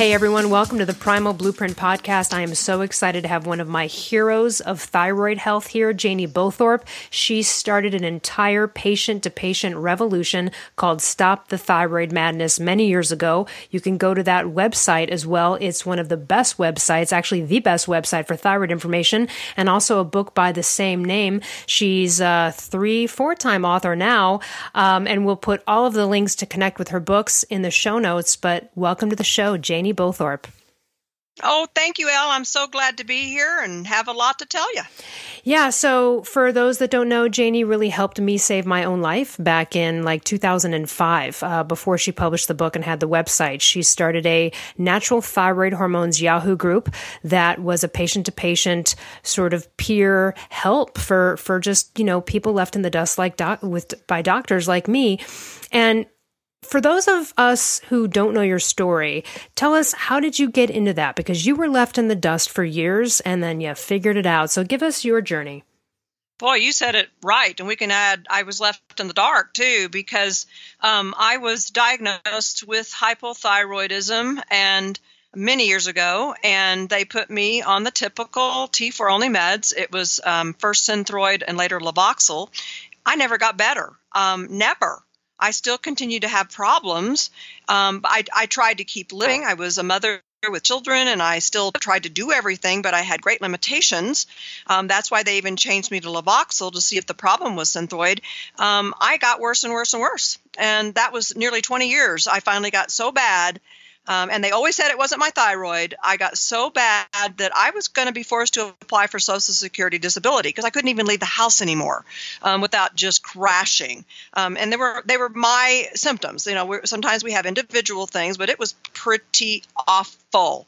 Hey everyone, welcome to the Primal Blueprint Podcast. I am so excited to have one of my heroes of thyroid health here, Janie Bowthorpe. She started an entire patient to patient revolution called Stop the Thyroid Madness many years ago. You can go to that website as well. It's one of the best websites, actually the best website for thyroid information, and also a book by the same name. She's a three, four time author now, um, and we'll put all of the links to connect with her books in the show notes. But welcome to the show, Janie. Amy Bowthorpe. Oh, thank you, Elle. I'm so glad to be here and have a lot to tell you. Yeah. So, for those that don't know, Janie really helped me save my own life back in like 2005 uh, before she published the book and had the website. She started a natural thyroid hormones Yahoo group that was a patient to patient sort of peer help for, for just, you know, people left in the dust like doc- with by doctors like me. And for those of us who don't know your story, tell us how did you get into that? Because you were left in the dust for years and then you figured it out. So give us your journey. Boy, you said it right. And we can add, I was left in the dark too, because um, I was diagnosed with hypothyroidism and many years ago, and they put me on the typical T4 only meds. It was um, first Synthroid and later Levoxyl. I never got better. Um, never. I still continue to have problems. Um, I, I tried to keep living. I was a mother with children and I still tried to do everything, but I had great limitations. Um, that's why they even changed me to Levoxyl to see if the problem was Synthroid. Um, I got worse and worse and worse. And that was nearly 20 years. I finally got so bad um, and they always said it wasn't my thyroid. I got so bad that I was going to be forced to apply for Social Security disability because I couldn't even leave the house anymore um, without just crashing. Um, and they were they were my symptoms. You know, sometimes we have individual things, but it was pretty awful.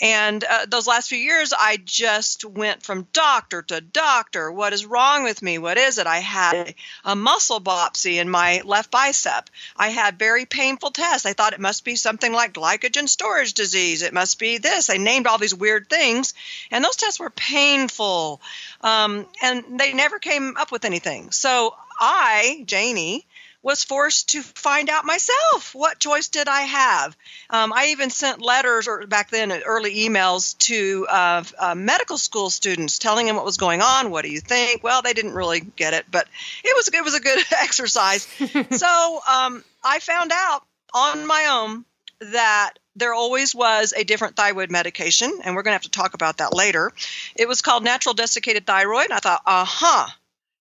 And uh, those last few years, I just went from doctor to doctor. What is wrong with me? What is it? I had a muscle biopsy in my left bicep. I had very painful tests. I thought it must be something like glycogen storage disease. It must be this. I named all these weird things. And those tests were painful. Um, and they never came up with anything. So I, Janie, was forced to find out myself what choice did I have. Um, I even sent letters, or back then, early emails to uh, uh, medical school students, telling them what was going on. What do you think? Well, they didn't really get it, but it was it was a good exercise. so um, I found out on my own that there always was a different thyroid medication, and we're going to have to talk about that later. It was called natural desiccated thyroid, and I thought, uh huh,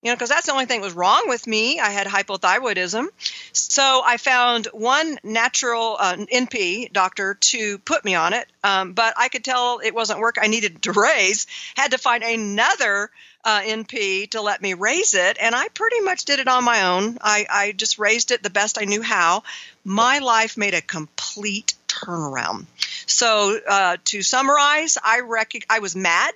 you know, because that's the only thing that was wrong with me. I had hypothyroidism. So I found one natural uh, NP doctor to put me on it, um, but I could tell it wasn't work I needed to raise. Had to find another uh, NP to let me raise it, and I pretty much did it on my own. I, I just raised it the best I knew how. My life made a complete turnaround. So uh, to summarize, I rec- I was mad.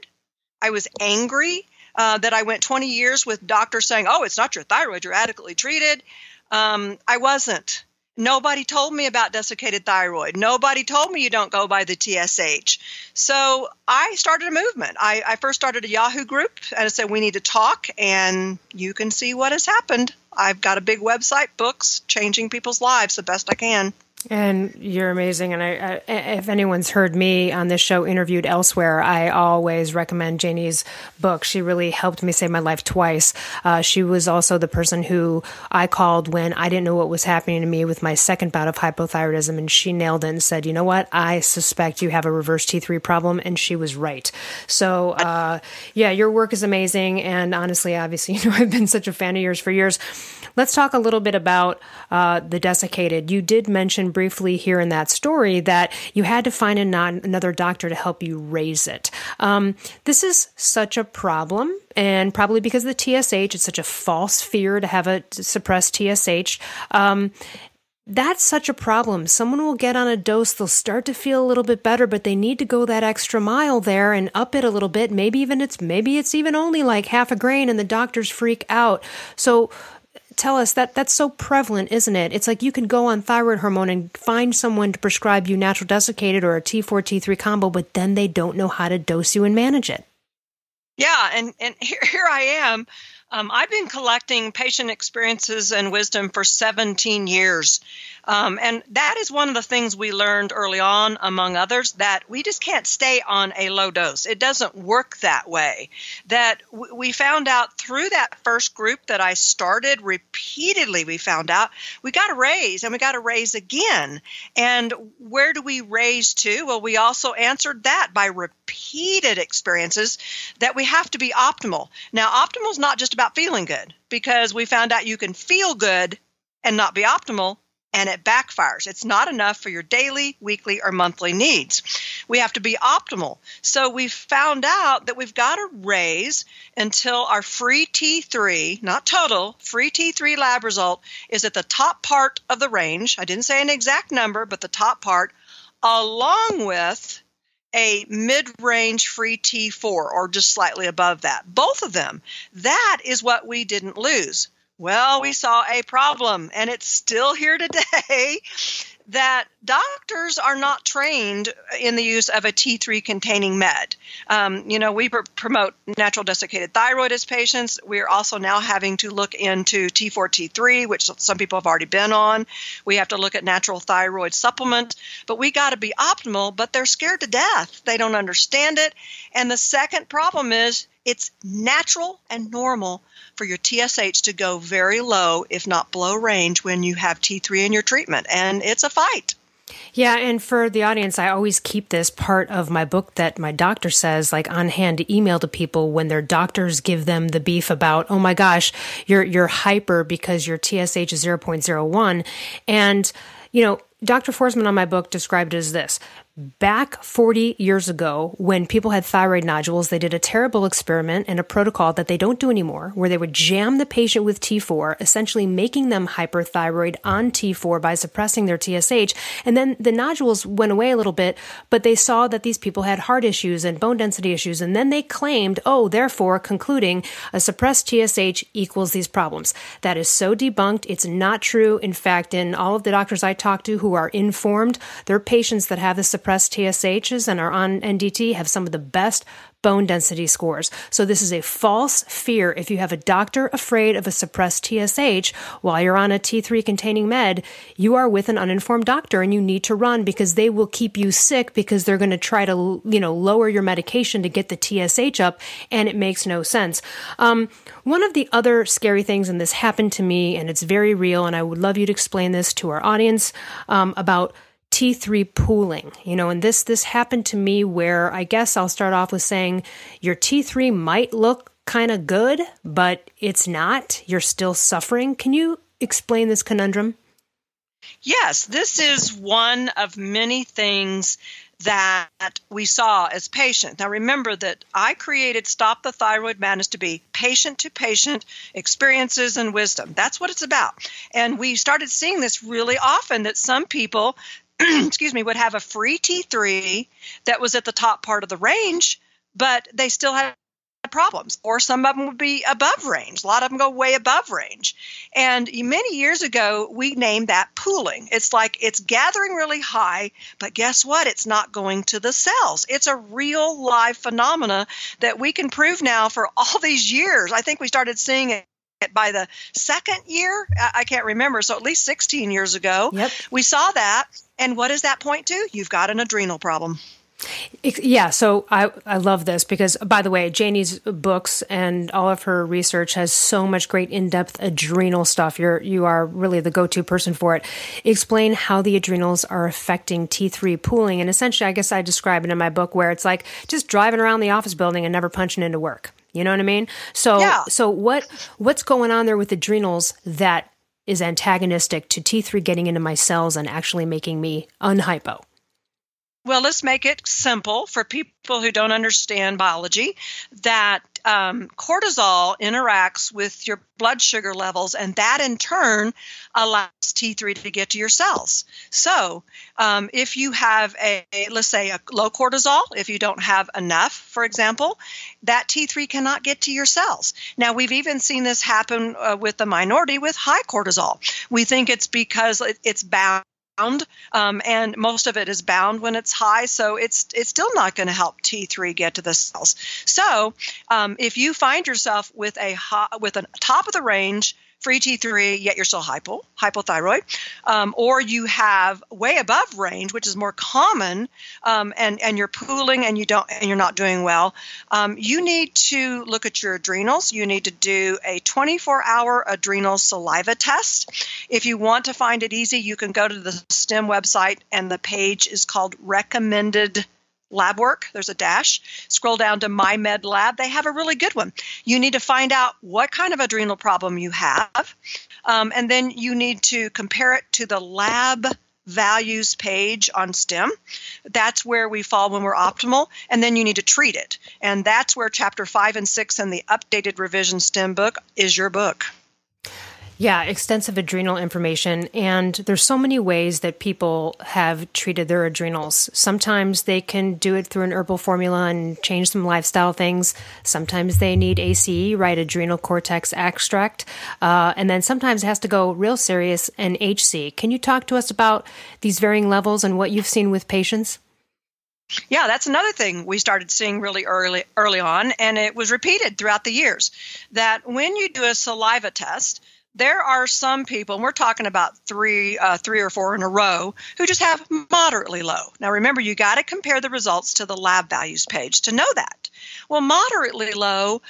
I was angry uh, that I went 20 years with doctors saying, oh, it's not your thyroid, you're adequately treated. Um, I wasn't. Nobody told me about desiccated thyroid. Nobody told me you don't go by the TSH. So I started a movement. I, I first started a Yahoo group and I said, we need to talk, and you can see what has happened. I've got a big website, books, changing people's lives the best I can. And you're amazing. And I, I, if anyone's heard me on this show interviewed elsewhere, I always recommend Janie's book. She really helped me save my life twice. Uh, she was also the person who I called when I didn't know what was happening to me with my second bout of hypothyroidism. And she nailed it and said, you know what? I suspect you have a reverse T3 problem. And she was right. So, uh, yeah, your work is amazing. And honestly, obviously, you know, I've been such a fan of yours for years. Let's talk a little bit about uh, the desiccated. You did mention briefly here in that story that you had to find another doctor to help you raise it. Um, this is such a problem and probably because of the TSH, it's such a false fear to have a suppressed TSH. Um, that's such a problem. Someone will get on a dose, they'll start to feel a little bit better, but they need to go that extra mile there and up it a little bit. Maybe even it's maybe it's even only like half a grain and the doctors freak out. So tell us that that's so prevalent, isn't it? It's like you can go on thyroid hormone and find someone to prescribe you natural desiccated or a T4 T3 combo, but then they don't know how to dose you and manage it. Yeah, and and here, here I am um, I've been collecting patient experiences and wisdom for 17 years. Um, and that is one of the things we learned early on, among others, that we just can't stay on a low dose. It doesn't work that way. That w- we found out through that first group that I started repeatedly, we found out we got to raise and we got to raise again. And where do we raise to? Well, we also answered that by repeated experiences that we have to be optimal. Now, optimal is not just about about feeling good because we found out you can feel good and not be optimal and it backfires. It's not enough for your daily, weekly, or monthly needs. We have to be optimal. So we found out that we've got to raise until our free T3, not total, free T3 lab result is at the top part of the range. I didn't say an exact number, but the top part, along with a mid range free T4 or just slightly above that. Both of them. That is what we didn't lose. Well, we saw a problem, and it's still here today that doctors are not trained in the use of a T3 containing med. Um, you know, we pr- promote natural desiccated thyroid as patients. We're also now having to look into T4, T3, which some people have already been on. We have to look at natural thyroid supplement, but we got to be optimal, but they're scared to death. They don't understand it. And the second problem is it's natural and normal for your TSH to go very low, if not below range, when you have T3 in your treatment. And it's a fight. Yeah, and for the audience, I always keep this part of my book that my doctor says, like on hand to email to people when their doctors give them the beef about, oh my gosh, you're you're hyper because your TSH is 0.01. And, you know, Dr. Forsman on my book described it as this Back 40 years ago, when people had thyroid nodules, they did a terrible experiment and a protocol that they don't do anymore, where they would jam the patient with T4, essentially making them hyperthyroid on T4 by suppressing their TSH. And then the nodules went away a little bit, but they saw that these people had heart issues and bone density issues. And then they claimed, oh, therefore, concluding a suppressed TSH equals these problems. That is so debunked. It's not true. In fact, in all of the doctors I talk to who are informed, their patients that have the suppressed TSHs and are on NDT have some of the best bone density scores. So this is a false fear. If you have a doctor afraid of a suppressed TSH while you're on a T3 containing med, you are with an uninformed doctor and you need to run because they will keep you sick because they're going to try to, you know, lower your medication to get the TSH up and it makes no sense. Um, one of the other scary things, and this happened to me and it's very real, and I would love you to explain this to our audience um, about T3 pooling. You know, and this this happened to me where I guess I'll start off with saying your T3 might look kind of good, but it's not. You're still suffering. Can you explain this conundrum? Yes, this is one of many things that we saw as patients. Now, remember that I created Stop the Thyroid Madness to be patient to patient experiences and wisdom. That's what it's about. And we started seeing this really often that some people excuse me, would have a free T3 that was at the top part of the range, but they still had problems. Or some of them would be above range. A lot of them go way above range. And many years ago, we named that pooling. It's like it's gathering really high, but guess what? It's not going to the cells. It's a real live phenomena that we can prove now for all these years. I think we started seeing it by the second year. I can't remember. So at least 16 years ago, yep. we saw that. And what does that point to? You've got an adrenal problem. Yeah, so I, I love this because, by the way, Janie's books and all of her research has so much great in depth adrenal stuff. You're you are really the go to person for it. Explain how the adrenals are affecting T3 pooling, and essentially, I guess I describe it in my book where it's like just driving around the office building and never punching into work. You know what I mean? So yeah. so what what's going on there with adrenals that is antagonistic to T3 getting into my cells and actually making me unhypo? Well, let's make it simple for people who don't understand biology that um, cortisol interacts with your blood sugar levels, and that in turn allows T3 to get to your cells. So, um, if you have a, let's say, a low cortisol, if you don't have enough, for example, that T3 cannot get to your cells. Now, we've even seen this happen uh, with the minority with high cortisol. We think it's because it's bound bound, um, and most of it is bound when it's high. So it's it's still not going to help T3 get to the cells. So um, if you find yourself with a high, with a top of the range free T3, yet you're still hypo, hypothyroid, um, or you have way above range, which is more common, um, and and you're pooling and you don't and you're not doing well. Um, you need to look at your adrenals. You need to do a 24-hour adrenal saliva test. If you want to find it easy, you can go to the STEM website, and the page is called recommended lab work. There's a dash. Scroll down to My Med Lab. They have a really good one. You need to find out what kind of adrenal problem you have, um, and then you need to compare it to the lab values page on STEM. That's where we fall when we're optimal, and then you need to treat it. And that's where chapter five and six in the updated revision STEM book is your book. Yeah, extensive adrenal information. And there's so many ways that people have treated their adrenals. Sometimes they can do it through an herbal formula and change some lifestyle things. Sometimes they need ACE, right? Adrenal cortex extract. Uh, and then sometimes it has to go real serious and HC. Can you talk to us about these varying levels and what you've seen with patients? Yeah, that's another thing we started seeing really early early on, and it was repeated throughout the years. That when you do a saliva test, there are some people, and we're talking about three, uh, three or four in a row, who just have moderately low. Now, remember, you got to compare the results to the lab values page to know that. Well, moderately low,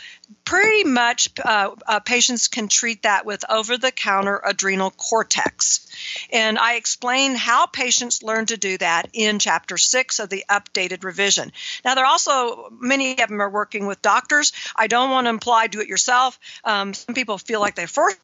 pretty much uh, uh, patients can treat that with over-the-counter adrenal cortex, and I explain how patients learn to do that in Chapter Six of the updated revision. Now, there are also many of them are working with doctors. I don't want to imply do it yourself. Um, some people feel like they're forced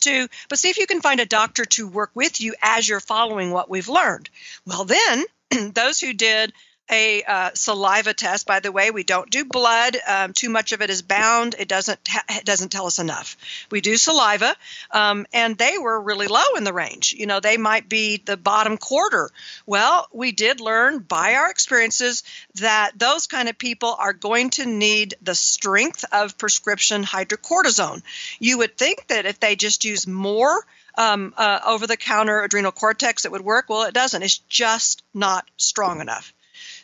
to, but see if you can find a doctor to work with you as you're following what we've learned. Well, then, those who did a uh, saliva test. By the way, we don't do blood. Um, too much of it is bound. It doesn't ha- it doesn't tell us enough. We do saliva, um, and they were really low in the range. You know, they might be the bottom quarter. Well, we did learn by our experiences that those kind of people are going to need the strength of prescription hydrocortisone. You would think that if they just use more um, uh, over the counter adrenal cortex, it would work. Well, it doesn't. It's just not strong enough.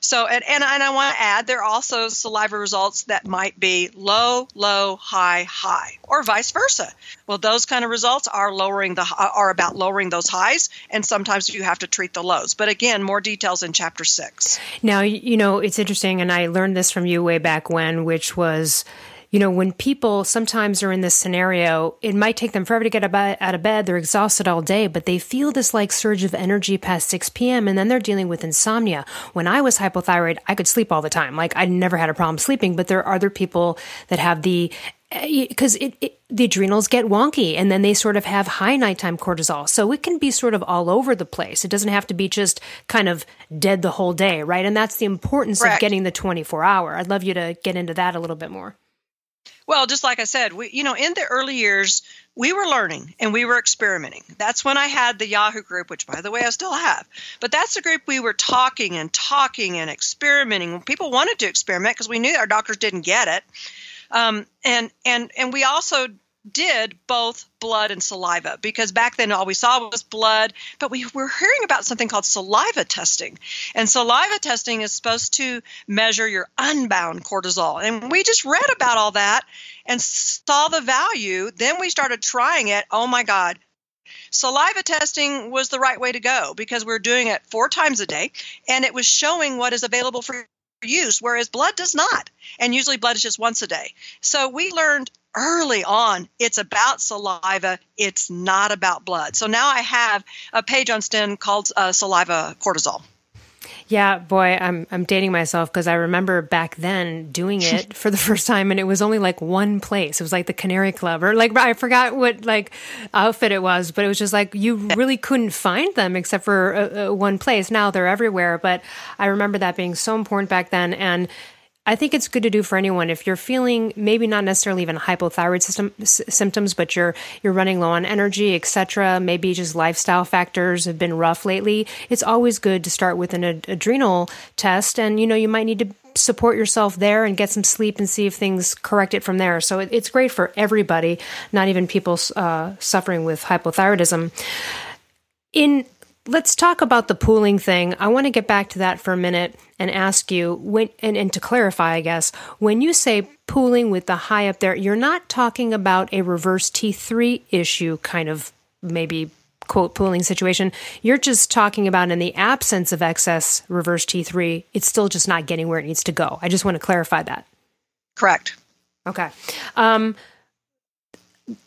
So, and, and, and I want to add, there are also saliva results that might be low, low, high, high, or vice versa. Well, those kind of results are lowering the are about lowering those highs, and sometimes you have to treat the lows. But again, more details in chapter six. Now, you know, it's interesting, and I learned this from you way back when, which was you know, when people sometimes are in this scenario, it might take them forever to get out of bed. They're exhausted all day, but they feel this like surge of energy past 6 p.m. and then they're dealing with insomnia. When I was hypothyroid, I could sleep all the time. Like I never had a problem sleeping, but there are other people that have the because eh, it, it, the adrenals get wonky and then they sort of have high nighttime cortisol. So it can be sort of all over the place. It doesn't have to be just kind of dead the whole day, right? And that's the importance Correct. of getting the 24 hour. I'd love you to get into that a little bit more. Well, just like I said, we, you know, in the early years, we were learning and we were experimenting. That's when I had the Yahoo group, which, by the way, I still have. But that's the group we were talking and talking and experimenting. People wanted to experiment because we knew our doctors didn't get it. Um, and and and we also did both blood and saliva because back then all we saw was blood, but we were hearing about something called saliva testing. And saliva testing is supposed to measure your unbound cortisol. And we just read about all that and saw the value. Then we started trying it. Oh my God. Saliva testing was the right way to go because we we're doing it four times a day and it was showing what is available for use, whereas blood does not. And usually blood is just once a day. So we learned early on it's about saliva, it's not about blood. So now I have a page on STEM called uh, Saliva Cortisol. Yeah, boy, I'm I'm dating myself because I remember back then doing it for the first time, and it was only like one place. It was like the Canary Club, or like I forgot what like outfit it was, but it was just like you really couldn't find them except for uh, uh, one place. Now they're everywhere, but I remember that being so important back then, and I think it's good to do for anyone if you're feeling maybe not necessarily even hypothyroid system s- symptoms, but you're you're running low on energy, etc. Maybe just lifestyle factors have been rough lately. It's always good to start with an ad- adrenal test, and you know you might need to support yourself there and get some sleep and see if things correct it from there. So it, it's great for everybody, not even people uh, suffering with hypothyroidism. In let's talk about the pooling thing. I want to get back to that for a minute and ask you when and, and to clarify, I guess, when you say pooling with the high up there, you're not talking about a reverse T3 issue kind of maybe quote pooling situation. You're just talking about in the absence of excess reverse T3, it's still just not getting where it needs to go. I just want to clarify that. Correct. Okay. Um,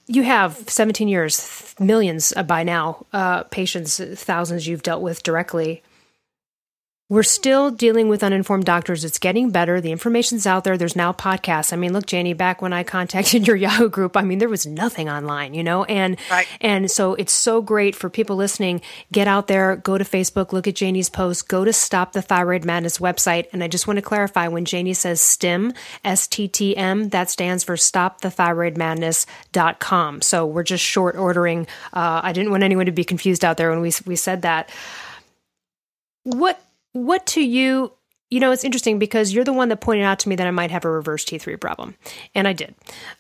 you have 17 years, millions uh, by now, uh, patients, thousands you've dealt with directly. We're still dealing with uninformed doctors. It's getting better. The information's out there. There's now podcasts. I mean, look, Janie, back when I contacted your Yahoo group, I mean, there was nothing online, you know, and right. and so it's so great for people listening. Get out there, go to Facebook, look at Janie's post, go to Stop the Thyroid Madness website. And I just want to clarify when Janie says STIM, S T T M, that stands for Stop the Thyroid Madness.com. So we're just short ordering. Uh, I didn't want anyone to be confused out there when we we said that. What what to you you know it's interesting because you're the one that pointed out to me that i might have a reverse t3 problem and i did.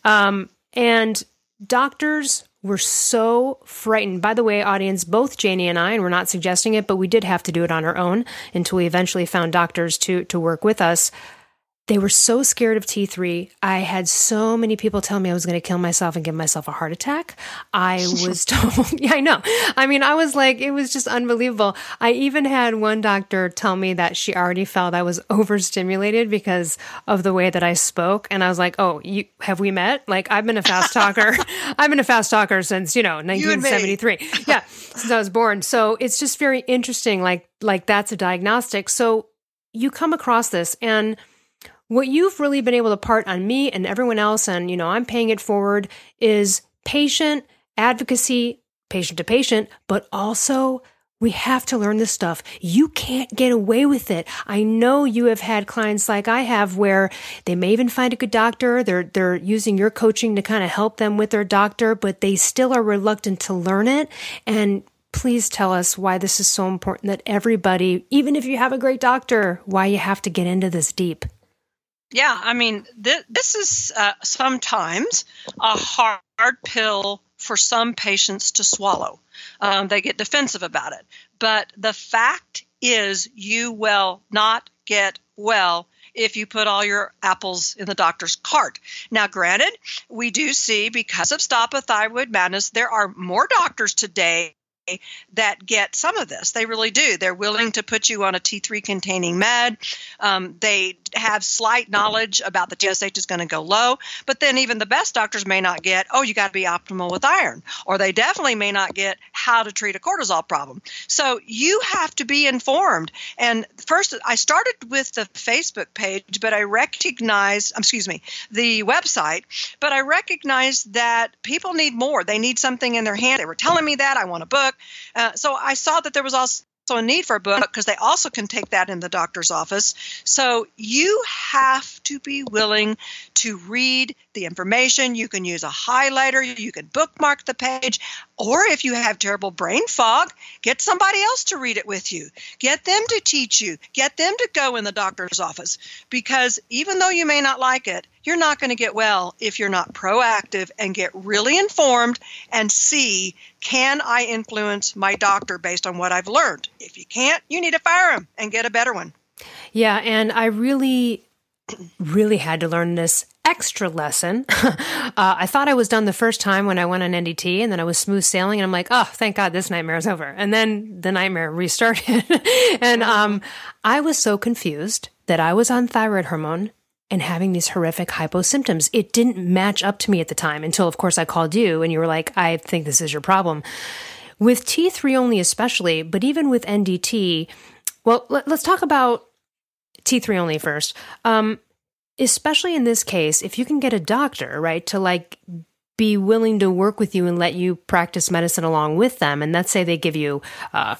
Um, and doctors were so frightened. By the way audience both janie and i and we're not suggesting it but we did have to do it on our own until we eventually found doctors to to work with us they were so scared of T3. I had so many people tell me I was going to kill myself and give myself a heart attack. I was told, yeah, I know. I mean, I was like, it was just unbelievable. I even had one doctor tell me that she already felt I was overstimulated because of the way that I spoke. And I was like, oh, you, have we met? Like, I've been a fast talker. I've been a fast talker since, you know, 1973. You yeah, since I was born. So it's just very interesting. Like, like that's a diagnostic. So you come across this and what you've really been able to part on me and everyone else, and you know, I'm paying it forward, is patient advocacy, patient to patient, but also we have to learn this stuff. You can't get away with it. I know you have had clients like I have where they may even find a good doctor. They're, they're using your coaching to kind of help them with their doctor, but they still are reluctant to learn it. And please tell us why this is so important that everybody, even if you have a great doctor, why you have to get into this deep. Yeah, I mean, th- this is uh, sometimes a hard pill for some patients to swallow. Um, they get defensive about it. But the fact is, you will not get well if you put all your apples in the doctor's cart. Now, granted, we do see because of Stop a Thyroid Madness, there are more doctors today that get some of this. They really do. They're willing to put you on a T3 containing med. Um, they have slight knowledge about the TSH is going to go low, but then even the best doctors may not get, oh, you got to be optimal with iron, or they definitely may not get how to treat a cortisol problem. So you have to be informed. And first, I started with the Facebook page, but I recognized, um, excuse me, the website, but I recognized that people need more. They need something in their hand. They were telling me that. I want a book. Uh, so I saw that there was also a need for a book because they also can take that in the doctor's office. So you have to be willing to read the information. You can use a highlighter, you can bookmark the page, or if you have terrible brain fog, get somebody else to read it with you. Get them to teach you, get them to go in the doctor's office because even though you may not like it, you're not going to get well if you're not proactive and get really informed and see can I influence my doctor based on what I've learned? If you can't, you need to fire him and get a better one. Yeah, and I really really had to learn this extra lesson. uh, I thought I was done the first time when I went on NDT, and then I was smooth sailing, and I'm like, oh, thank God this nightmare is over. And then the nightmare restarted, and um, I was so confused that I was on thyroid hormone and having these horrific hypo symptoms. It didn't match up to me at the time until, of course, I called you, and you were like, I think this is your problem. With T3 only, especially, but even with NDT, Well, let, us talk about T3 only first. Um, especially in this case, if you can get a doctor, right, to like be willing to work with you and let you practice medicine along with them. And let's say they give you uh,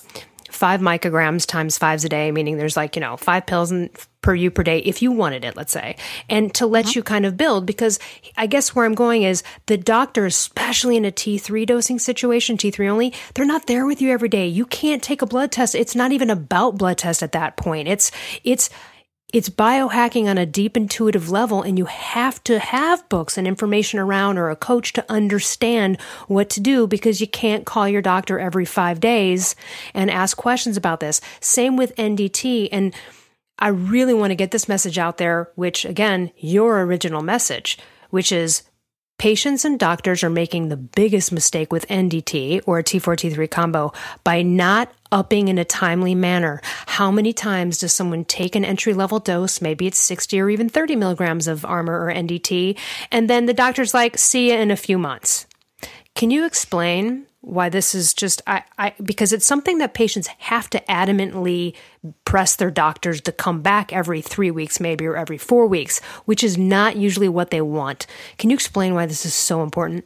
five micrograms times fives a day, meaning there's like, you know, five pills in, per you per day if you wanted it, let's say, and to let mm-hmm. you kind of build. Because I guess where I'm going is the doctor, especially in a T3 dosing situation, T3 only, they're not there with you every day. You can't take a blood test. It's not even about blood test at that point. It's, it's, it's biohacking on a deep intuitive level and you have to have books and information around or a coach to understand what to do because you can't call your doctor every five days and ask questions about this. Same with NDT. And I really want to get this message out there, which again, your original message, which is Patients and doctors are making the biggest mistake with NDT or a T4 T3 combo by not upping in a timely manner. How many times does someone take an entry level dose? Maybe it's 60 or even 30 milligrams of Armour or NDT. And then the doctor's like, see you in a few months. Can you explain why this is just I, I because it's something that patients have to adamantly press their doctors to come back every three weeks maybe or every four weeks which is not usually what they want can you explain why this is so important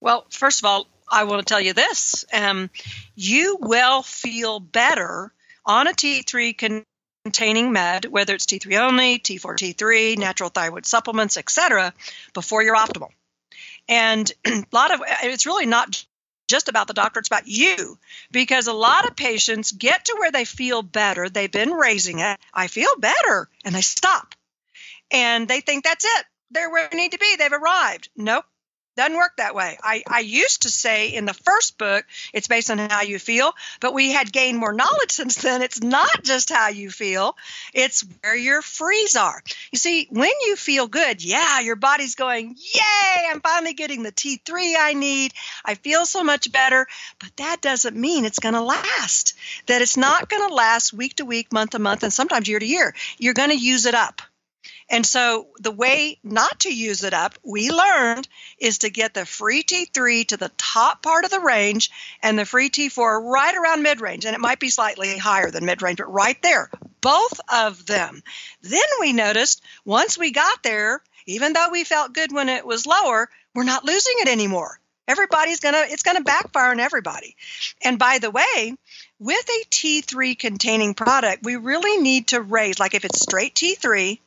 well first of all i want to tell you this um, you will feel better on a t3 containing med whether it's t3 only t4 t3 natural thyroid supplements etc before you're optimal and a lot of it's really not just about the doctor, it's about you. Because a lot of patients get to where they feel better, they've been raising it, I feel better, and they stop. And they think that's it. They're where they need to be. They've arrived. Nope. Doesn't work that way. I, I used to say in the first book, it's based on how you feel, but we had gained more knowledge since then. It's not just how you feel, it's where your frees are. You see, when you feel good, yeah, your body's going, Yay, I'm finally getting the T3 I need. I feel so much better. But that doesn't mean it's going to last, that it's not going to last week to week, month to month, and sometimes year to year. You're going to use it up. And so the way not to use it up, we learned, is to get the free T3 to the top part of the range and the free T4 right around mid range. And it might be slightly higher than mid range, but right there, both of them. Then we noticed once we got there, even though we felt good when it was lower, we're not losing it anymore. Everybody's going to, it's going to backfire on everybody. And by the way, with a T3 containing product, we really need to raise, like if it's straight T3,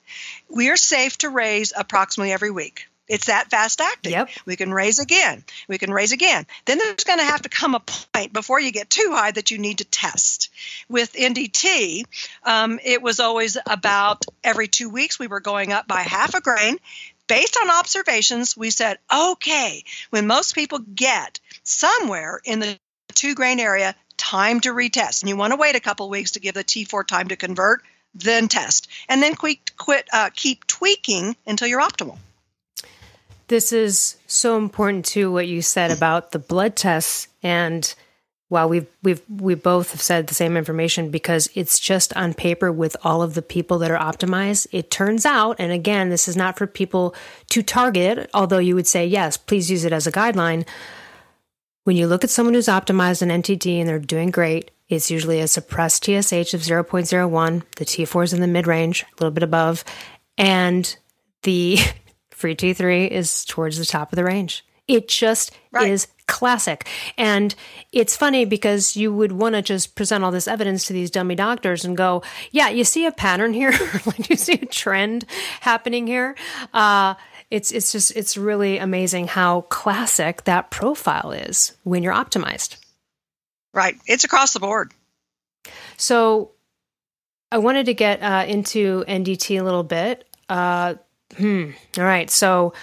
we are safe to raise approximately every week. It's that fast acting. Yep. We can raise again. We can raise again. Then there's going to have to come a point before you get too high that you need to test. With NDT, um, it was always about every two weeks we were going up by half a grain. Based on observations, we said, okay, when most people get somewhere in the two grain area, time to retest. And you want to wait a couple weeks to give the T4 time to convert, then test. And then quit, quit, uh, keep tweaking until you're optimal. This is so important to what you said about the blood tests and while we've we've we both have said the same information because it's just on paper with all of the people that are optimized it turns out and again this is not for people to target although you would say yes please use it as a guideline when you look at someone who's optimized an NDT and they're doing great, it's usually a suppressed TSH of 0.01. The T4 is in the mid range, a little bit above, and the free T3 is towards the top of the range. It just right. is classic. And it's funny because you would want to just present all this evidence to these dummy doctors and go, yeah, you see a pattern here? like, you see a trend happening here? Uh, it's it's just it's really amazing how classic that profile is when you're optimized. Right. It's across the board. So I wanted to get uh, into NDT a little bit. Uh, hmm. All right. So,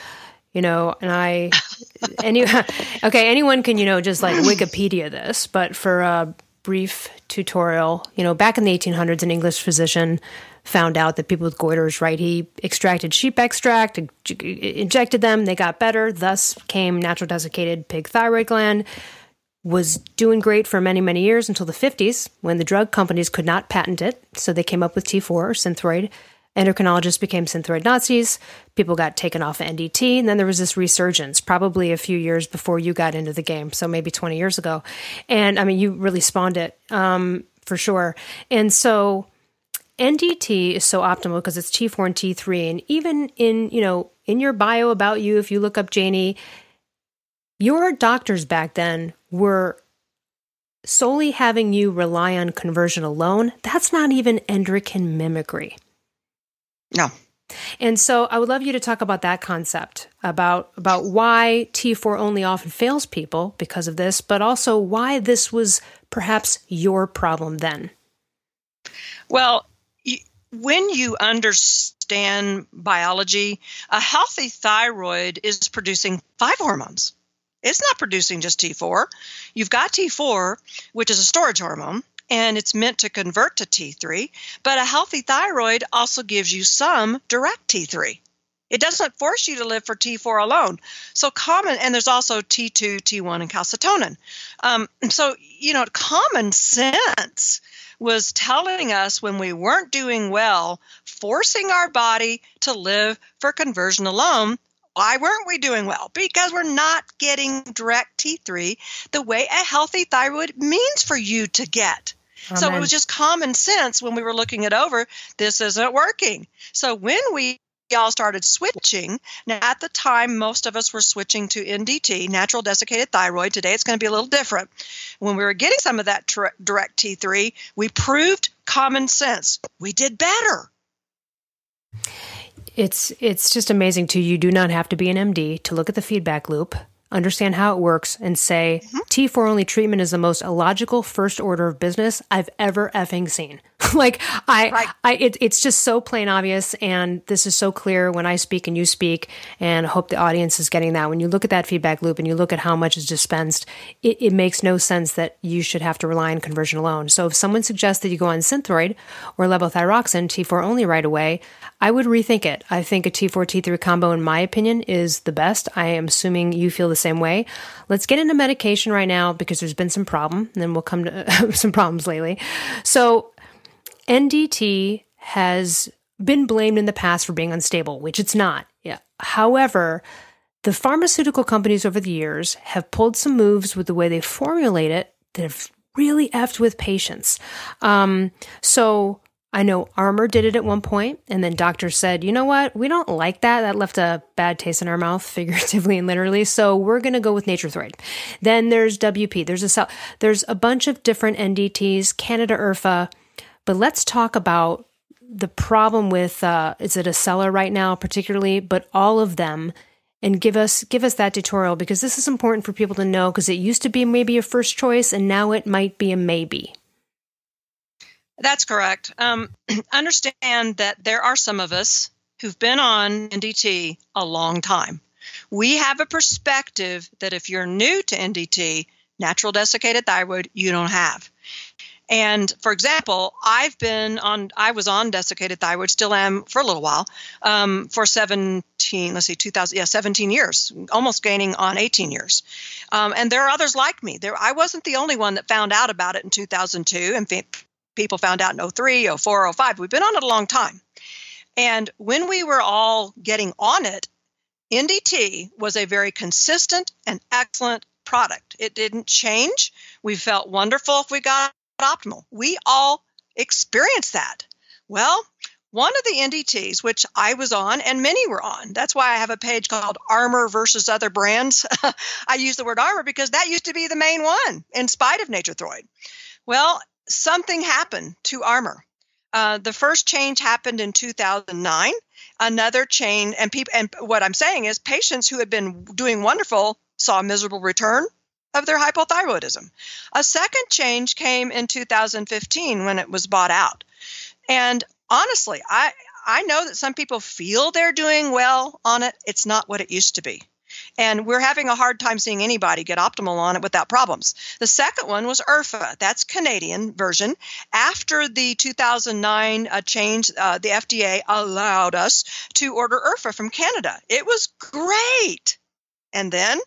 you know, and I, any, okay, anyone can, you know, just like Wikipedia this, but for a brief tutorial, you know, back in the 1800s, an English physician found out that people with goiters, right, he extracted sheep extract, injected them, they got better. Thus came natural desiccated pig thyroid gland. Was doing great for many, many years until the 50s when the drug companies could not patent it. So they came up with T4 or Synthroid. Endocrinologists became Synthroid Nazis. People got taken off of NDT. And then there was this resurgence, probably a few years before you got into the game. So maybe 20 years ago. And I mean, you really spawned it. Um, for sure. And so NDT is so optimal because it's T4 and T3. And even in, you know, in your bio about you, if you look up Janie, your doctors back then were solely having you rely on conversion alone. That's not even endocrine mimicry. No. And so I would love you to talk about that concept about about why T4 only often fails people because of this, but also why this was perhaps your problem then. Well, when you understand biology, a healthy thyroid is producing five hormones. It's not producing just T4. You've got T4, which is a storage hormone, and it's meant to convert to T3, but a healthy thyroid also gives you some direct T3. It doesn't force you to live for T4 alone. So common, and there's also T2, T1, and calcitonin. Um, so you know, common sense was telling us when we weren't doing well, forcing our body to live for conversion alone. Why weren't we doing well? Because we're not getting direct T3 the way a healthy thyroid means for you to get. Amen. So it was just common sense when we were looking it over. This isn't working. So when we all started switching. Now, at the time, most of us were switching to NDT, natural desiccated thyroid. Today, it's going to be a little different. When we were getting some of that direct T3, we proved common sense. We did better. It's it's just amazing too. You do not have to be an MD to look at the feedback loop understand how it works, and say mm-hmm. T4 only treatment is the most illogical first order of business I've ever effing seen. like I, right. I, it, it's just so plain obvious, and this is so clear when I speak and you speak, and I hope the audience is getting that. When you look at that feedback loop and you look at how much is dispensed, it, it makes no sense that you should have to rely on conversion alone. So if someone suggests that you go on Synthroid or levothyroxine T4 only right away, I would rethink it. I think a T4 T3 combo, in my opinion, is the best. I am assuming you feel the same way. Let's get into medication right now because there's been some problem, and then we'll come to some problems lately. So, NDT has been blamed in the past for being unstable, which it's not. Yeah. However, the pharmaceutical companies over the years have pulled some moves with the way they formulate it that have really effed with patients. Um, so I know Armour did it at one point, and then doctors said, you know what, we don't like that. That left a bad taste in our mouth, figuratively and literally. So we're going to go with NatureThroid. Then there's WP. There's Acella, there's a bunch of different NDTs, Canada Erfa. But let's talk about the problem with uh, is it a seller right now, particularly, but all of them, and give us give us that tutorial because this is important for people to know because it used to be maybe a first choice and now it might be a maybe. That's correct. Um, understand that there are some of us who've been on NDT a long time. We have a perspective that if you're new to NDT, natural desiccated thyroid, you don't have. And for example, I've been on, I was on desiccated thyroid, still am for a little while, um, for 17, let's see, 2000, yeah, 17 years, almost gaining on 18 years. Um, and there are others like me. There, I wasn't the only one that found out about it in 2002. And people found out in 03, 04, 05. We've been on it a long time. And when we were all getting on it, NDT was a very consistent and excellent product. It didn't change. We felt wonderful if we got optimal. We all experience that. Well, one of the NDTs, which I was on and many were on, that's why I have a page called Armour versus Other Brands. I use the word Armour because that used to be the main one in spite of NatureThroid. Well, something happened to Armour. Uh, the first change happened in 2009. Another change, and people, and what I'm saying is, patients who had been doing wonderful saw a miserable return of their hypothyroidism. A second change came in 2015 when it was bought out. And honestly, I I know that some people feel they're doing well on it. It's not what it used to be. And we're having a hard time seeing anybody get optimal on it without problems. The second one was Erfa. That's Canadian version. After the 2009 uh, change, uh, the FDA allowed us to order Erfa from Canada. It was great. And then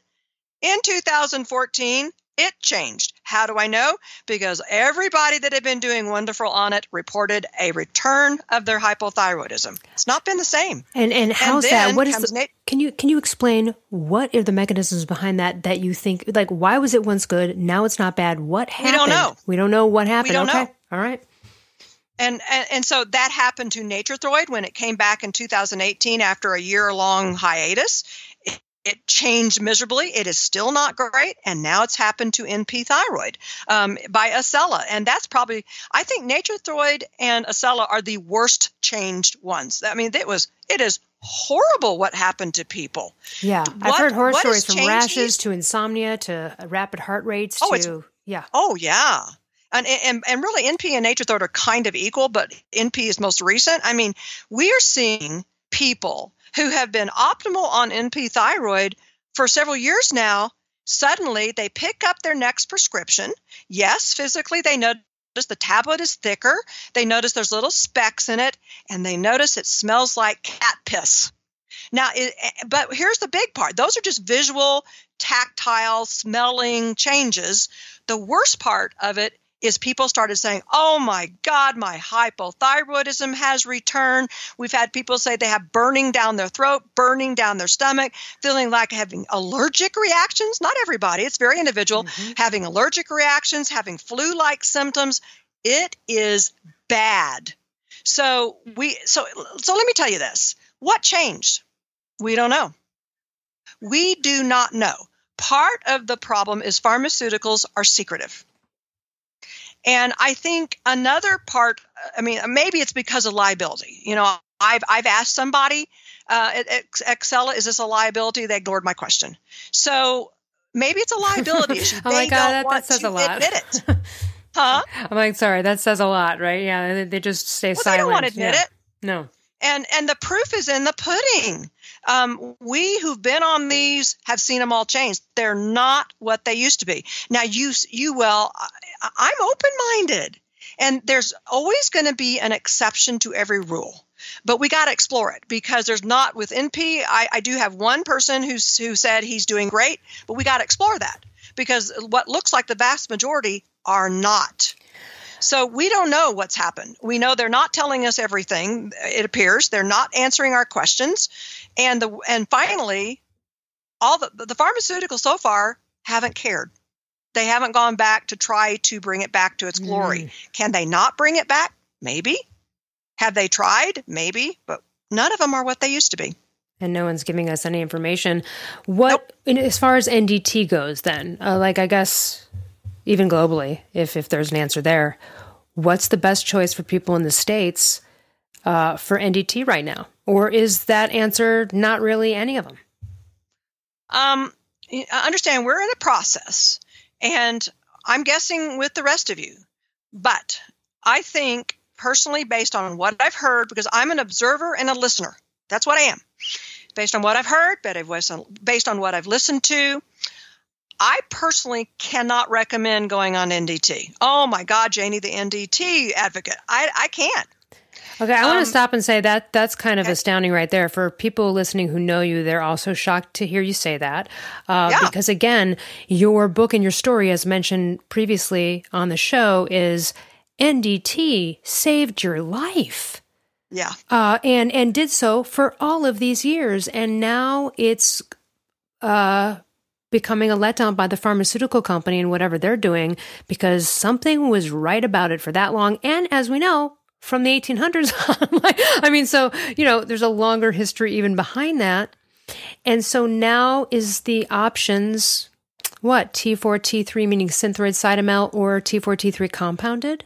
in 2014, It changed. How do I know? Because everybody that had been doing wonderful on it reported a return of their hypothyroidism. It's not been the same. And and how's and that? What is the, can you can you explain what are the mechanisms behind that that you think like why was it once good now it's not bad? What happened? We don't know. We don't know what happened. We don't okay. know. All right. And, and, and so that happened to Nature-Throid when it came back in 2018 after a year long hiatus. It, changed miserably. It is still not great, and now it's happened to NP thyroid um, by Acella, and that's probably I think Nature-Throid and Acella are the worst changed ones. I mean, it was it is horrible what happened to people. Yeah, what, I've heard horror stories from rashes to insomnia to rapid heart rates oh, to yeah. Oh yeah and, and, and really NP and Nature-Throid are kind of equal, but NP is most recent. I mean, we are seeing people who have been optimal on NP thyroid for several years now. Suddenly, they pick up their next prescription. Yes, physically, they notice the tablet is thicker. They notice there's little specks in it, and they notice it smells like cat piss. Now, it, eh, but here's the big part those are just visual, tactile, smelling changes. The worst part of it is people started saying, Oh my God, my hypothyroidism has returned. We've had people say they have burning down their throat, burning down their stomach, feeling like having allergic reactions. Not everybody, it's very individual, mm-hmm. having allergic reactions, having flu like symptoms. It is bad. So we so so let me tell you this. What changed? We don't know. We do not know. Part of the problem is pharmaceuticals are secretive. And I think another part, I mean, maybe it's because of liability. You know, I've, I've asked somebody uh, at is this a liability? They ignored my question. So maybe it's a liability issue. oh my God, that, that says a lot. admit it. Huh? I'm like, sorry, that says a lot, right? Yeah, they, they just stay well, silent. They don't want to admit yeah. it. No. And and the proof is in the pudding. Um, we who've been on these have seen them all change. They're not what they used to be. Now, you you well, I'm open minded. And there's always going to be an exception to every rule. But we got to explore it because there's not with NP. I, I do have one person who's, who said he's doing great, but we got to explore that because what looks like the vast majority are not. So we don't know what's happened. We know they're not telling us everything. It appears they're not answering our questions, and the and finally, all the the pharmaceuticals so far haven't cared they haven't gone back to try to bring it back to its glory. Mm. Can they not bring it back? Maybe. Have they tried? Maybe, but none of them are what they used to be. And no one's giving us any information. What, nope. as far as NDT goes, then, uh, like I guess even globally, if if there's an answer there, what's the best choice for people in the states uh, for NDT right now, or is that answer not really any of them? Um, I understand we're in a process. And I'm guessing with the rest of you. But I think personally, based on what I've heard, because I'm an observer and a listener, that's what I am. Based on what I've heard, based on what I've listened to, I personally cannot recommend going on NDT. Oh my God, Janie, the NDT advocate. I, I can't. Okay, I want to um, stop and say that that's kind of okay. astounding right there. For people listening who know you, they're also shocked to hear you say that. Uh, yeah. Because again, your book and your story, as mentioned previously on the show, is NDT saved your life. Yeah. Uh, and, and did so for all of these years. And now it's uh, becoming a letdown by the pharmaceutical company and whatever they're doing because something was right about it for that long. And as we know, from the 1800s I mean, so, you know, there's a longer history even behind that. And so now is the options what? T4, T3, meaning synthroid cytomel or T4, T3 compounded?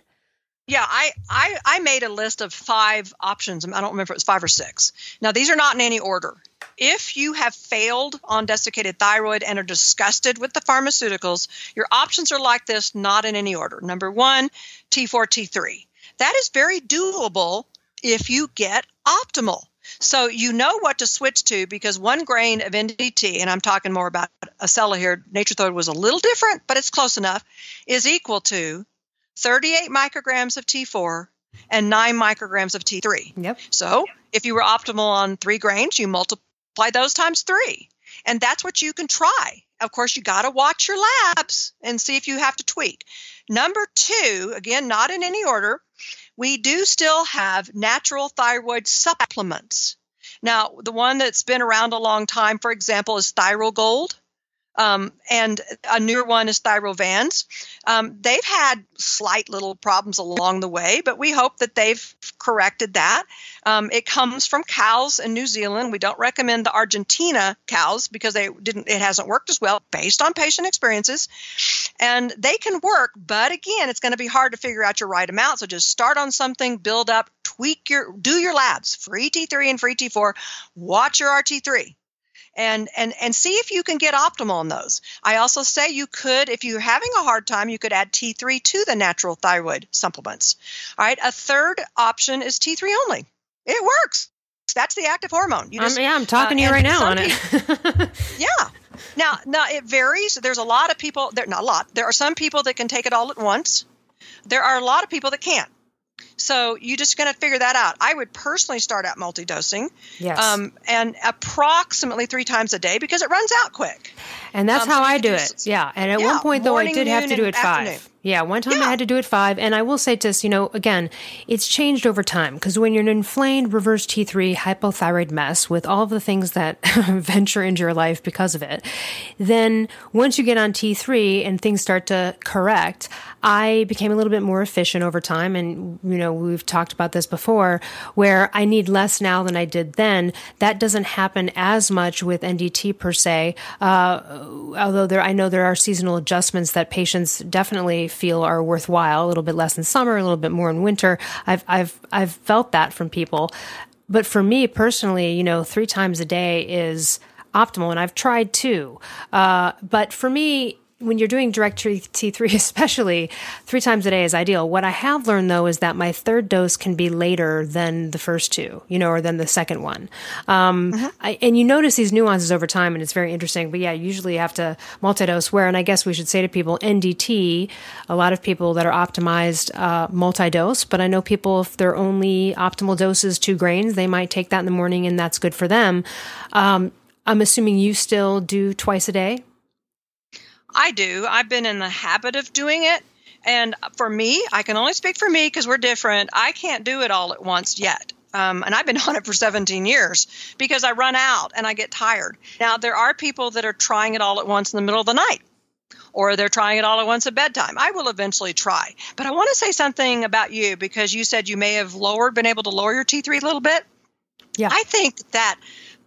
Yeah, I, I, I made a list of five options. I don't remember if it was five or six. Now, these are not in any order. If you have failed on desiccated thyroid and are disgusted with the pharmaceuticals, your options are like this, not in any order. Number one, T4, T3. That is very doable if you get optimal. So you know what to switch to because one grain of NDT, and I'm talking more about Acella here, Nature-Throid was a little different, but it's close enough, is equal to 38 micrograms of T4 and 9 micrograms of T3. Yep. So if you were optimal on three grains, you multiply those times three. And that's what you can try. of course, you got to watch your labs and see if you have to tweak. Number two, again, not in any order, we do still have natural thyroid supplements. Now, the one that's been around a long time, for example, is Thyrogold. Um, and a newer one is Thyrovanz. Um, they've had slight little problems along the way, but we hope that they've corrected that. Um, it comes from cows in New Zealand. We don't recommend the Argentina cows because they didn't. It hasn't worked as well based on patient experiences, and they can work. But again, it's going to be hard to figure out your right amount. So just start on something, build up, tweak your, do your labs, free T3 and free T4. Watch your RT3 and and and see if you can get optimal on those. I also say you could, if you're having a hard time, you could add T3 to the natural thyroid supplements. All right. A third option is T3 only. It works. That's the active hormone. You just, um, yeah, I'm talking uh, to you right now on it. yeah. Now, now it varies. There's a lot of people. There, not a lot. There are some people that can take it all at once. There are a lot of people that can't. So you just going to figure that out. I would personally start out multi-dosing, yes, um, and approximately three times a day because it runs out quick. And that's um, how I do it. Yeah. And at yeah, one point, though, I did have to do it five. Yeah, one time yeah. I had to do it five. And I will say this, you know, again, it's changed over time because when you're an inflamed reverse T3 hypothyroid mess with all of the things that venture into your life because of it, then once you get on T3 and things start to correct, I became a little bit more efficient over time. And, you know, we've talked about this before where I need less now than I did then. That doesn't happen as much with NDT per se. Uh, although there, I know there are seasonal adjustments that patients definitely feel are worthwhile. A little bit less in summer, a little bit more in winter. I've I've I've felt that from people, but for me personally, you know, three times a day is optimal, and I've tried two. Uh, but for me, when you're doing direct T3, especially three times a day is ideal. What I have learned though is that my third dose can be later than the first two, you know, or than the second one. Um, uh-huh. I, and you notice these nuances over time and it's very interesting. But yeah, usually you have to multi-dose where, and I guess we should say to people, NDT, a lot of people that are optimized, uh, multi-dose, but I know people, if their only optimal dose is two grains, they might take that in the morning and that's good for them. Um, I'm assuming you still do twice a day. I do. I've been in the habit of doing it. And for me, I can only speak for me because we're different. I can't do it all at once yet. Um, and I've been on it for 17 years because I run out and I get tired. Now, there are people that are trying it all at once in the middle of the night or they're trying it all at once at bedtime. I will eventually try. But I want to say something about you because you said you may have lowered, been able to lower your T3 a little bit. Yeah. I think that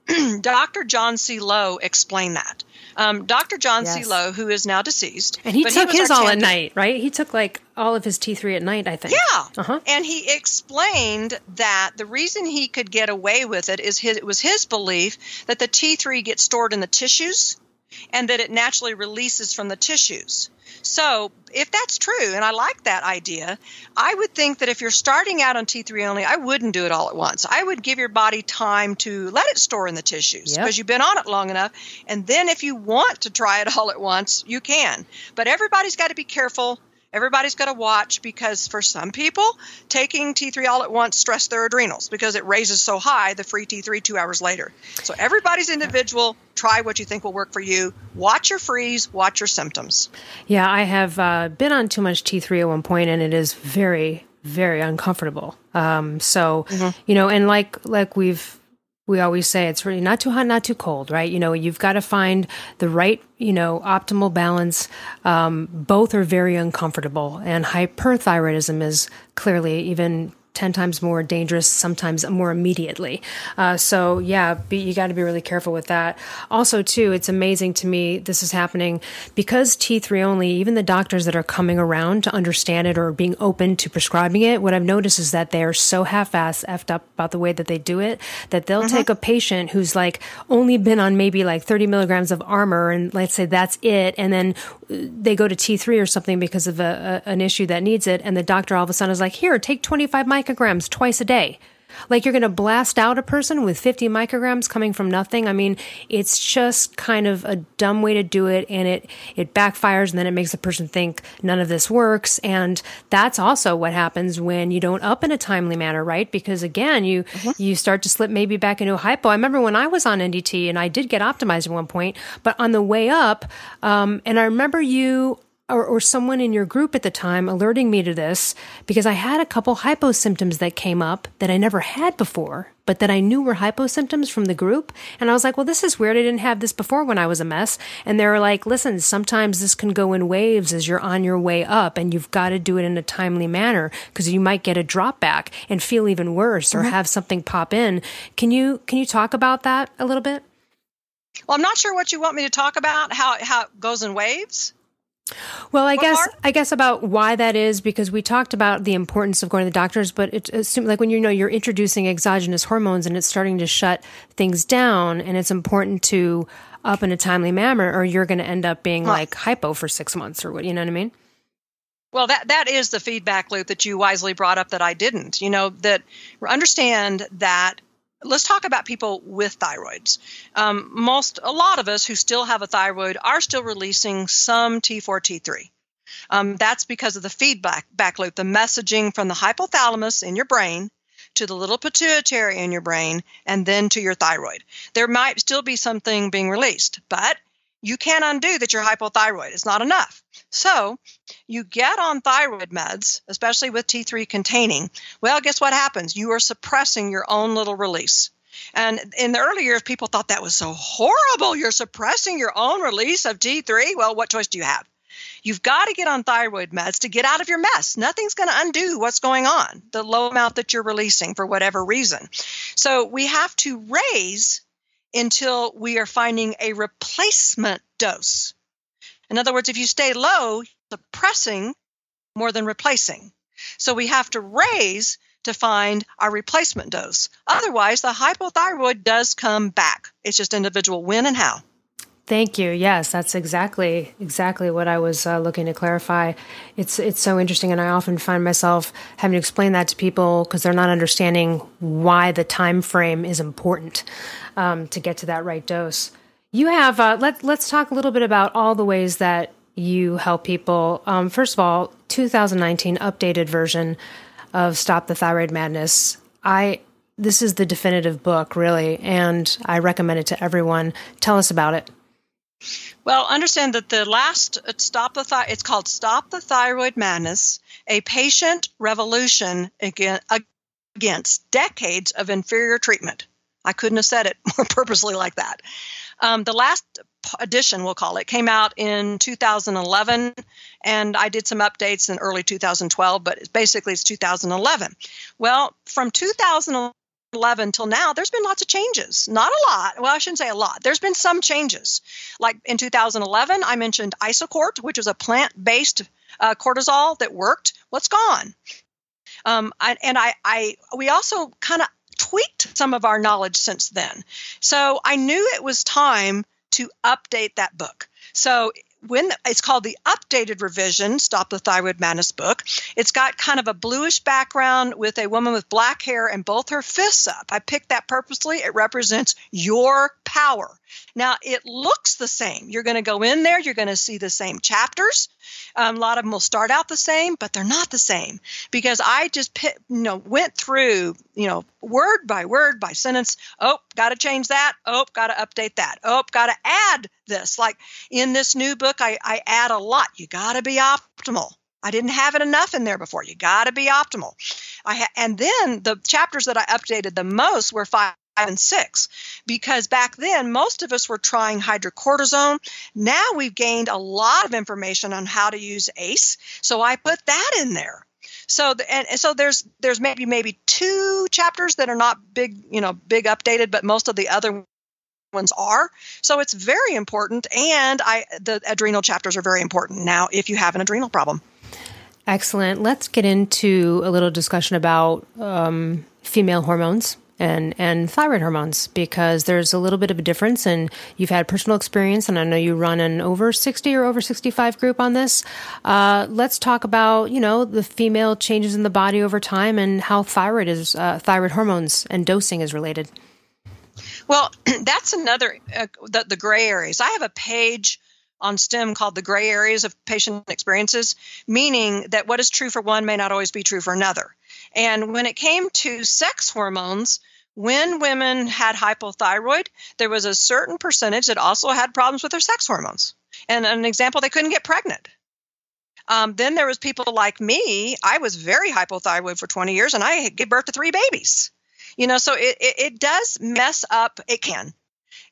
Dr. John C. Lowe explained that. Um, Dr. John yes. C. Lowe, who is now deceased, and he took he his all at night, right? He took like all of his T3 at night, I think. Yeah, uh-huh. and he explained that the reason he could get away with it is his, it was his belief that the T3 gets stored in the tissues and that it naturally releases from the tissues. So, if that's true, and I like that idea, I would think that if you're starting out on T3 only, I wouldn't do it all at once. I would give your body time to let it store in the tissues because yep. you've been on it long enough. And then if you want to try it all at once, you can. But everybody's got to be careful Everybody's got to watch because for some people, taking T3 all at once stress their adrenals because it raises so high the free T3 two hours later. So everybody's individual. Try what you think will work for you. Watch your frees. Watch your symptoms. Yeah, I have uh, been on too much T3 at one point, and it is very, very uncomfortable. Um, so mm-hmm. you know, and like like we've we always say it's really not too hot, not too cold, right? You know, you've got to find the right, you know, optimal balance. Um, both are very uncomfortable, and hyperthyroidism is clearly even 10 times more dangerous, sometimes more immediately. Uh, so, yeah, be, you got to be really careful with that. Also, too, it's amazing to me this is happening because T3 only, even the doctors that are coming around to understand it or being open to prescribing it, what I've noticed is that they're so half ass effed up about the way that they do it that they'll mm-hmm. take a patient who's like only been on maybe like 30 milligrams of Armour and let's say that's it. And then they go to T3 or something because of a, a, an issue that needs it. And the doctor all of a sudden is like, here, take 25 micrograms twice a day. Like you're going to blast out a person with 50 micrograms coming from nothing. I mean, it's just kind of a dumb way to do it and it it backfires and then it makes the person think none of this works and that's also what happens when you don't up in a timely manner, right? Because again, you mm-hmm. you start to slip maybe back into a hypo. I remember when I was on NDT and I did get optimized at one point, but on the way up, um, and I remember you or, or someone in your group at the time alerting me to this because I had a couple hypo symptoms that came up that I never had before, but that I knew were hypo symptoms from the group. And I was like, well, this is weird. I didn't have this before when I was a mess. And they were like, listen, sometimes this can go in waves as you're on your way up and you've got to do it in a timely manner because you might get a drop back and feel even worse or mm-hmm. have something pop in. Can you, can you talk about that a little bit? Well, I'm not sure what you want me to talk about, how, how it goes in waves. Well, I guess I guess about why that is because we talked about the importance of going to the doctors, but it's like when you know you're introducing exogenous hormones and it's starting to shut things down, and it's important to up in a timely manner, or you're going to end up being huh. like hypo for six months or what. You know what I mean? Well, that that is the feedback loop that you wisely brought up that I didn't. You know that understand that let's talk about people with thyroids. Um, most, a lot of us who still have a thyroid are still releasing some T4, T3. Um, that's because of the feedback back loop, the messaging from the hypothalamus in your brain to the little pituitary in your brain and then to your thyroid. There might still be something being released, but you can't undo that you're hypothyroid. It's not enough. So you get on thyroid meds, especially with T3 containing. Well, guess what happens? You are suppressing your own little release. And in the early years, people thought that was so horrible. You're suppressing your own release of T3. Well, what choice do you have? You've got to get on thyroid meds to get out of your mess. Nothing's going to undo what's going on, the low amount that you're releasing for whatever reason. So we have to raise until we are finding a replacement dose. In other words, if you stay low, suppressing more than replacing. So we have to raise to find our replacement dose. Otherwise, the hypothyroid does come back. It's just individual when and how. Thank you. Yes, that's exactly exactly what I was uh, looking to clarify. It's it's so interesting, and I often find myself having to explain that to people because they're not understanding why the time frame is important um, to get to that right dose. You have uh, let let's talk a little bit about all the ways that you help people. Um, first of all, 2019 updated version of Stop the Thyroid Madness. I this is the definitive book, really, and I recommend it to everyone. Tell us about it. Well, understand that the last uh, stop the it's called Stop the Thyroid Madness: A Patient Revolution Against Decades of Inferior Treatment. I couldn't have said it more purposely like that. Um, the last edition, we'll call it, came out in 2011, and I did some updates in early 2012, but basically it's 2011. Well, from 2011 2011 till now, there's been lots of changes. Not a lot. Well, I shouldn't say a lot. There's been some changes. Like in 2011, I mentioned Isocort, which was a plant based uh, cortisol that worked. What's gone? Um, I, and I, I, we also kind of tweaked some of our knowledge since then. So I knew it was time to update that book. So when it's called the updated revision stop the thyroid madness book it's got kind of a bluish background with a woman with black hair and both her fists up i picked that purposely it represents your power now it looks the same you're going to go in there you're going to see the same chapters um, a lot of them will start out the same, but they're not the same because I just you know went through you know word by word by sentence. Oh, got to change that. Oh, got to update that. Oh, got to add this. Like in this new book, I, I add a lot. You got to be optimal. I didn't have it enough in there before. You got to be optimal. I ha- and then the chapters that I updated the most were five and six because back then most of us were trying hydrocortisone. Now we've gained a lot of information on how to use ACE, so I put that in there. So and, and so there's there's maybe maybe two chapters that are not big you know big updated, but most of the other ones are. So it's very important, and I the adrenal chapters are very important now if you have an adrenal problem. Excellent. Let's get into a little discussion about um, female hormones and and thyroid hormones because there's a little bit of a difference and you've had personal experience and I know you run an over 60 or over 65 group on this. Uh, let's talk about you know the female changes in the body over time and how thyroid is uh, thyroid hormones and dosing is related. Well, that's another uh, the, the gray areas. I have a page on STTM called the gray areas of patient experiences, meaning that what is true for one may not always be true for another. And when it came to sex hormones, when women had hypothyroid, there was a certain percentage that also had problems with their sex hormones. And an example, they couldn't get pregnant. Um, then there was people like me. I was very hypothyroid for 20 years, and I gave birth to three babies. You know, so it, it, it does mess up. It can.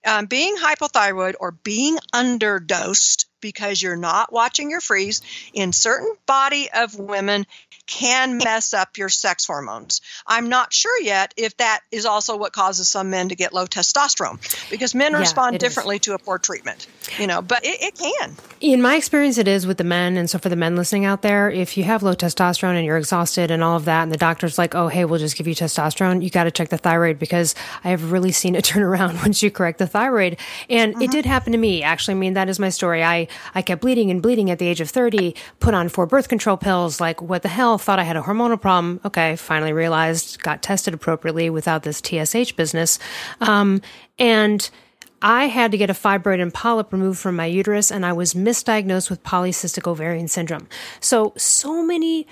Um, being hypothyroid or being underdosed because you're not watching your frees in certain body of women can mess up your sex hormones. I'm not sure yet if that is also what causes some men to get low testosterone because men yeah, respond differently is. to a poor treatment, you know, but it, it, can. In my experience, it is with the men. And so for the men listening out there, if you have low testosterone and you're exhausted and all of that, and the doctor's like, oh, hey, we'll just give you testosterone, you got to check the thyroid because I have really seen it turn around once you correct the thyroid. And it mm-hmm. did happen to me. Actually, I mean, that is my story. I, I kept bleeding and bleeding at the age of 30, put on four birth control pills. Like, what the hell? Thought I had a hormonal problem. Okay, finally realized, got tested appropriately without this TSH business. Um, and I had to get a fibroid and polyp removed from my uterus, and I was misdiagnosed with polycystic ovarian syndrome. So, so many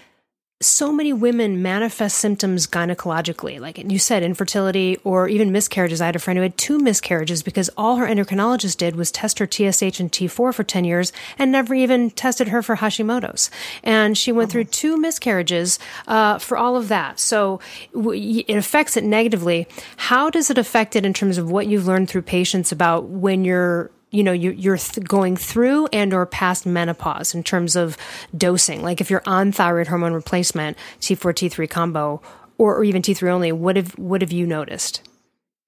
so many women manifest symptoms gynecologically, like you said, infertility or even miscarriages. I had a friend who had two miscarriages because all her endocrinologist did was test her TSH and T4 for 10 years and never even tested her for Hashimoto's. And she went through two miscarriages uh, for all of that. So it affects it negatively. How does it affect it in terms of what you've learned through patients about when you're you know you, you're going through and or past menopause in terms of dosing like if you're on thyroid hormone replacement t4 t3 combo or, or even t3 only what have what have you noticed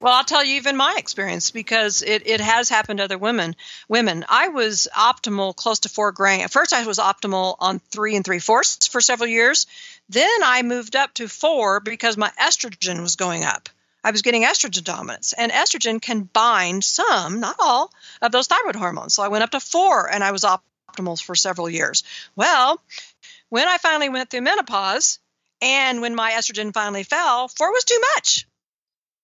well, I'll tell you even my experience because it, it has happened to other women. Women, I was optimal close to four grain. At first, I was optimal on three and three fourths for several years. Then I moved up to four because my estrogen was going up. I was getting estrogen dominance, and estrogen can bind some, not all, of those thyroid hormones. So I went up to four, and I was optimal for several years. Well, when I finally went through menopause, and when my estrogen finally fell, four was too much.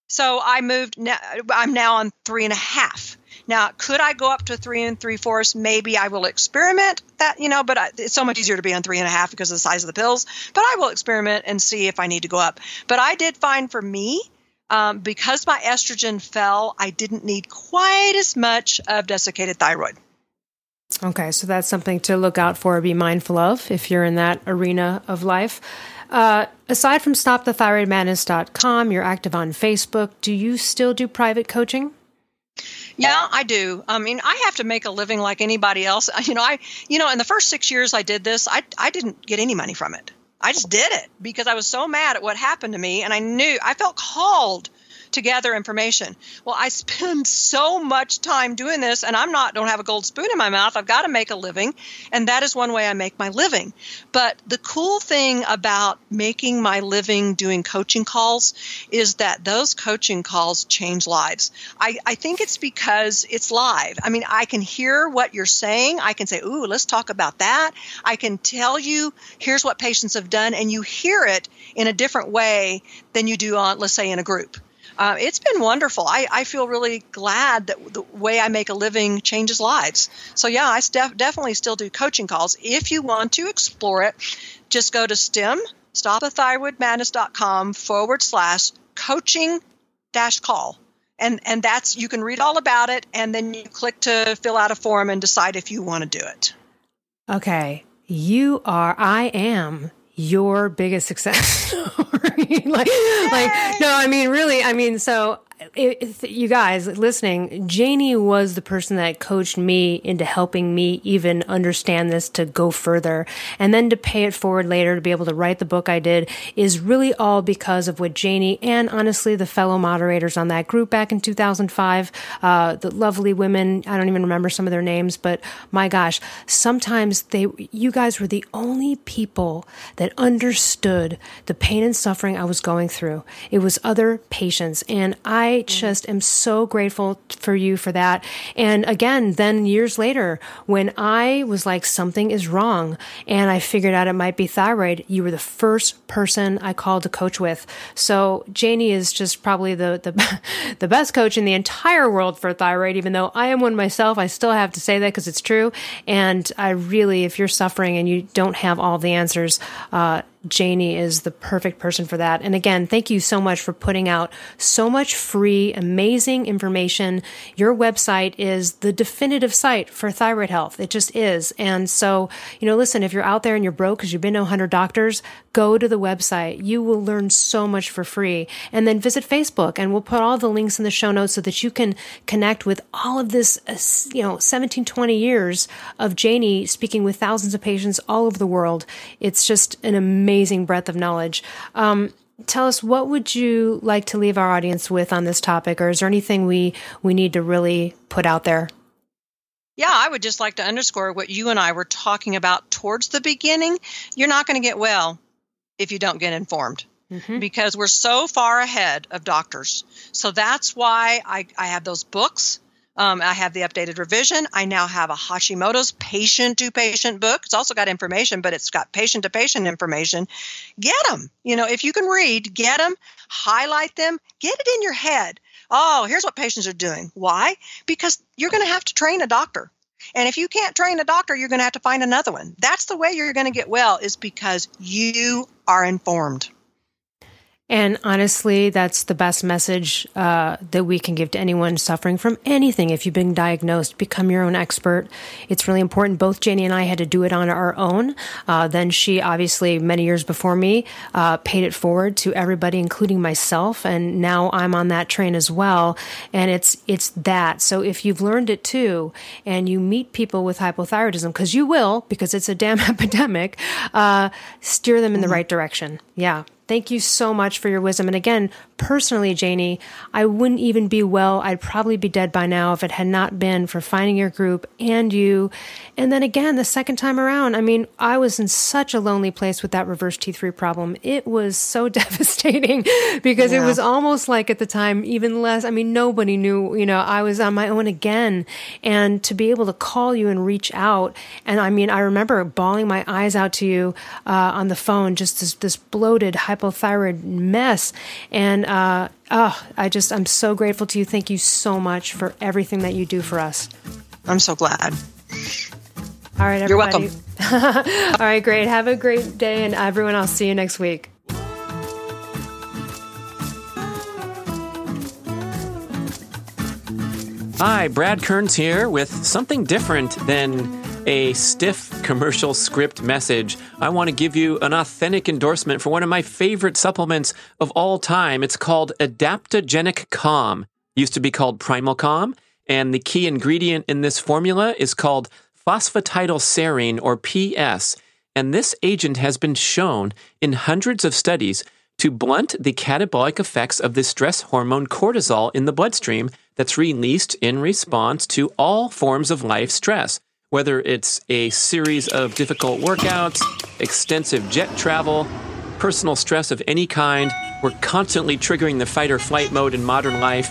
So I moved. Now, I'm now on three and a half. Now, could I go up to three and three fourths? Maybe I will experiment that, you know, but I, it's so much easier to be on three and a half because of the size of the pills. But I will experiment and see if I need to go up. But I did find for me um, because my estrogen fell, I didn't need quite as much of desiccated thyroid. Okay, so that's something to look out for, be mindful of if you're in that arena of life. Uh, aside from stopthethyroidmadness.com, you're active on Facebook. Do you still do private coaching? Yeah, I do. I mean, I have to make a living like anybody else. You know, I, you know, in the first six years I did this, I, I didn't get any money from it. I just did it because I was so mad at what happened to me and I knew I felt called to gather information. Well, I spend so much time doing this and I'm not don't have a gold spoon in my mouth. I've got to make a living, and that is one way I make my living. But the cool thing about making my living doing coaching calls is that those coaching calls change lives. I, I think it's because it's live. I mean, I can hear what you're saying. I can say, "Ooh, let's talk about that." I can tell you, "Here's what patients have done," and you hear it in a different way than you do on, let's say, in a group uh, it's been wonderful. I, I feel really glad that the way I make a living changes lives. So, yeah, I def- definitely still do coaching calls. If you want to explore it, just go to STTM, stopthethyroidmadness.com forward slash coaching dash call. And, and that's, you can read all about it and then you click to fill out a form and decide if you want to do it. Okay. You are, I am your biggest success story? like, like, no, I mean, really, I mean, so it, you guys listening, Janie was the person that coached me into helping me even understand this to go further. And then to pay it forward later to be able to write the book I did is really all because of what Janie and honestly the fellow moderators on that group back in 2005, uh, the lovely women, I don't even remember some of their names, but my gosh, sometimes they, you guys were the only people that understood the pain and suffering I was going through. It was other patients. And I just am so grateful for you for that. And again, then years later, when I was like, something is wrong and I figured out it might be thyroid, you were the first person I called to coach with. So Janie is just probably the, the, the best coach in the entire world for thyroid, even though I am one myself. I still have to say that because it's true. And I really, if you're suffering and you don't have all the answers, uh, Janie is the perfect person for that. And again, thank you so much for putting out so much free, amazing information. Your website is the definitive site for thyroid health. It just is. And so, you know, listen, if you're out there and you're broke because you've been to 100 doctors, go to the website. You will learn so much for free. And then visit Facebook and we'll put all the links in the show notes so that you can connect with all of this, uh, you know, 17, 20 years of Janie speaking with thousands of patients all over the world. It's just an amazing amazing breadth of knowledge. Um, tell us what would you like to leave our audience with on this topic, or is there anything we we need to really put out there? Yeah, I would just like to underscore what you and I were talking about towards the beginning. You're not going to get well if you don't get informed. Mm-hmm. Because we're so far ahead of doctors. So that's why I, I have those books um, I have the updated revision. I now have a Hashimoto's patient to patient book. It's also got information, but it's got patient to patient information. Get them. You know, if you can read, get them, highlight them, get it in your head. Oh, here's what patients are doing. Why? Because you're going to have to train a doctor. And if you can't train a doctor, you're going to have to find another one. That's the way you're going to get well, is because you are informed. And honestly, that's the best message uh, that we can give to anyone suffering from anything. If you've been diagnosed, become your own expert. It's really important. Both Janie and I had to do it on our own. Uh, then she, obviously, many years before me, uh, paid it forward to everybody, including myself. And now I'm on that train as well. And it's it's that. So if you've learned it too, and you meet people with hypothyroidism, because you will, because it's a damn epidemic, uh, steer them in the mm-hmm. right direction. Yeah. Thank you so much for your wisdom. And again, personally, Janie, I wouldn't even be well. I'd probably be dead by now if it had not been for finding your group and you. And then again, the second time around, I mean, I was in such a lonely place with that reverse T3 problem. It was so devastating because yeah. it was almost like at the time, even less. I mean, nobody knew, you know, I was on my own again. And to be able to call you and reach out. And I mean, I remember bawling my eyes out to you uh, on the phone, just this, this bloated, hypothyroid mess. And uh, oh, I just, I'm so grateful to you. Thank you so much for everything that you do for us. I'm so glad. All right, everybody. You're welcome. All right, great. Have a great day, and everyone, I'll see you next week. Hi, Brad Kearns here with something different than a stiff commercial script message, I want to give you an authentic endorsement for one of my favorite supplements of all time. It's called Adaptogenic Calm. Used to be called Primal Calm, and the key ingredient in this formula is called phosphatidylserine or PS. And this agent has been shown in hundreds of studies to blunt the catabolic effects of the stress hormone cortisol in the bloodstream that's released in response to all forms of life stress whether it's a series of difficult workouts, extensive jet travel, personal stress of any kind. We're constantly triggering the fight or flight mode in modern life.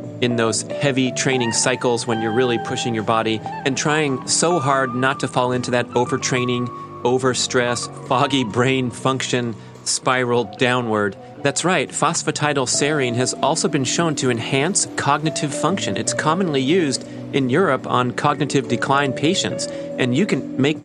in those heavy training cycles when you're really pushing your body and trying so hard not to fall into that overtraining, overstress, foggy brain function spiral downward. That's right, phosphatidylserine has also been shown to enhance cognitive function. It's commonly used in Europe on cognitive decline patients, and you can make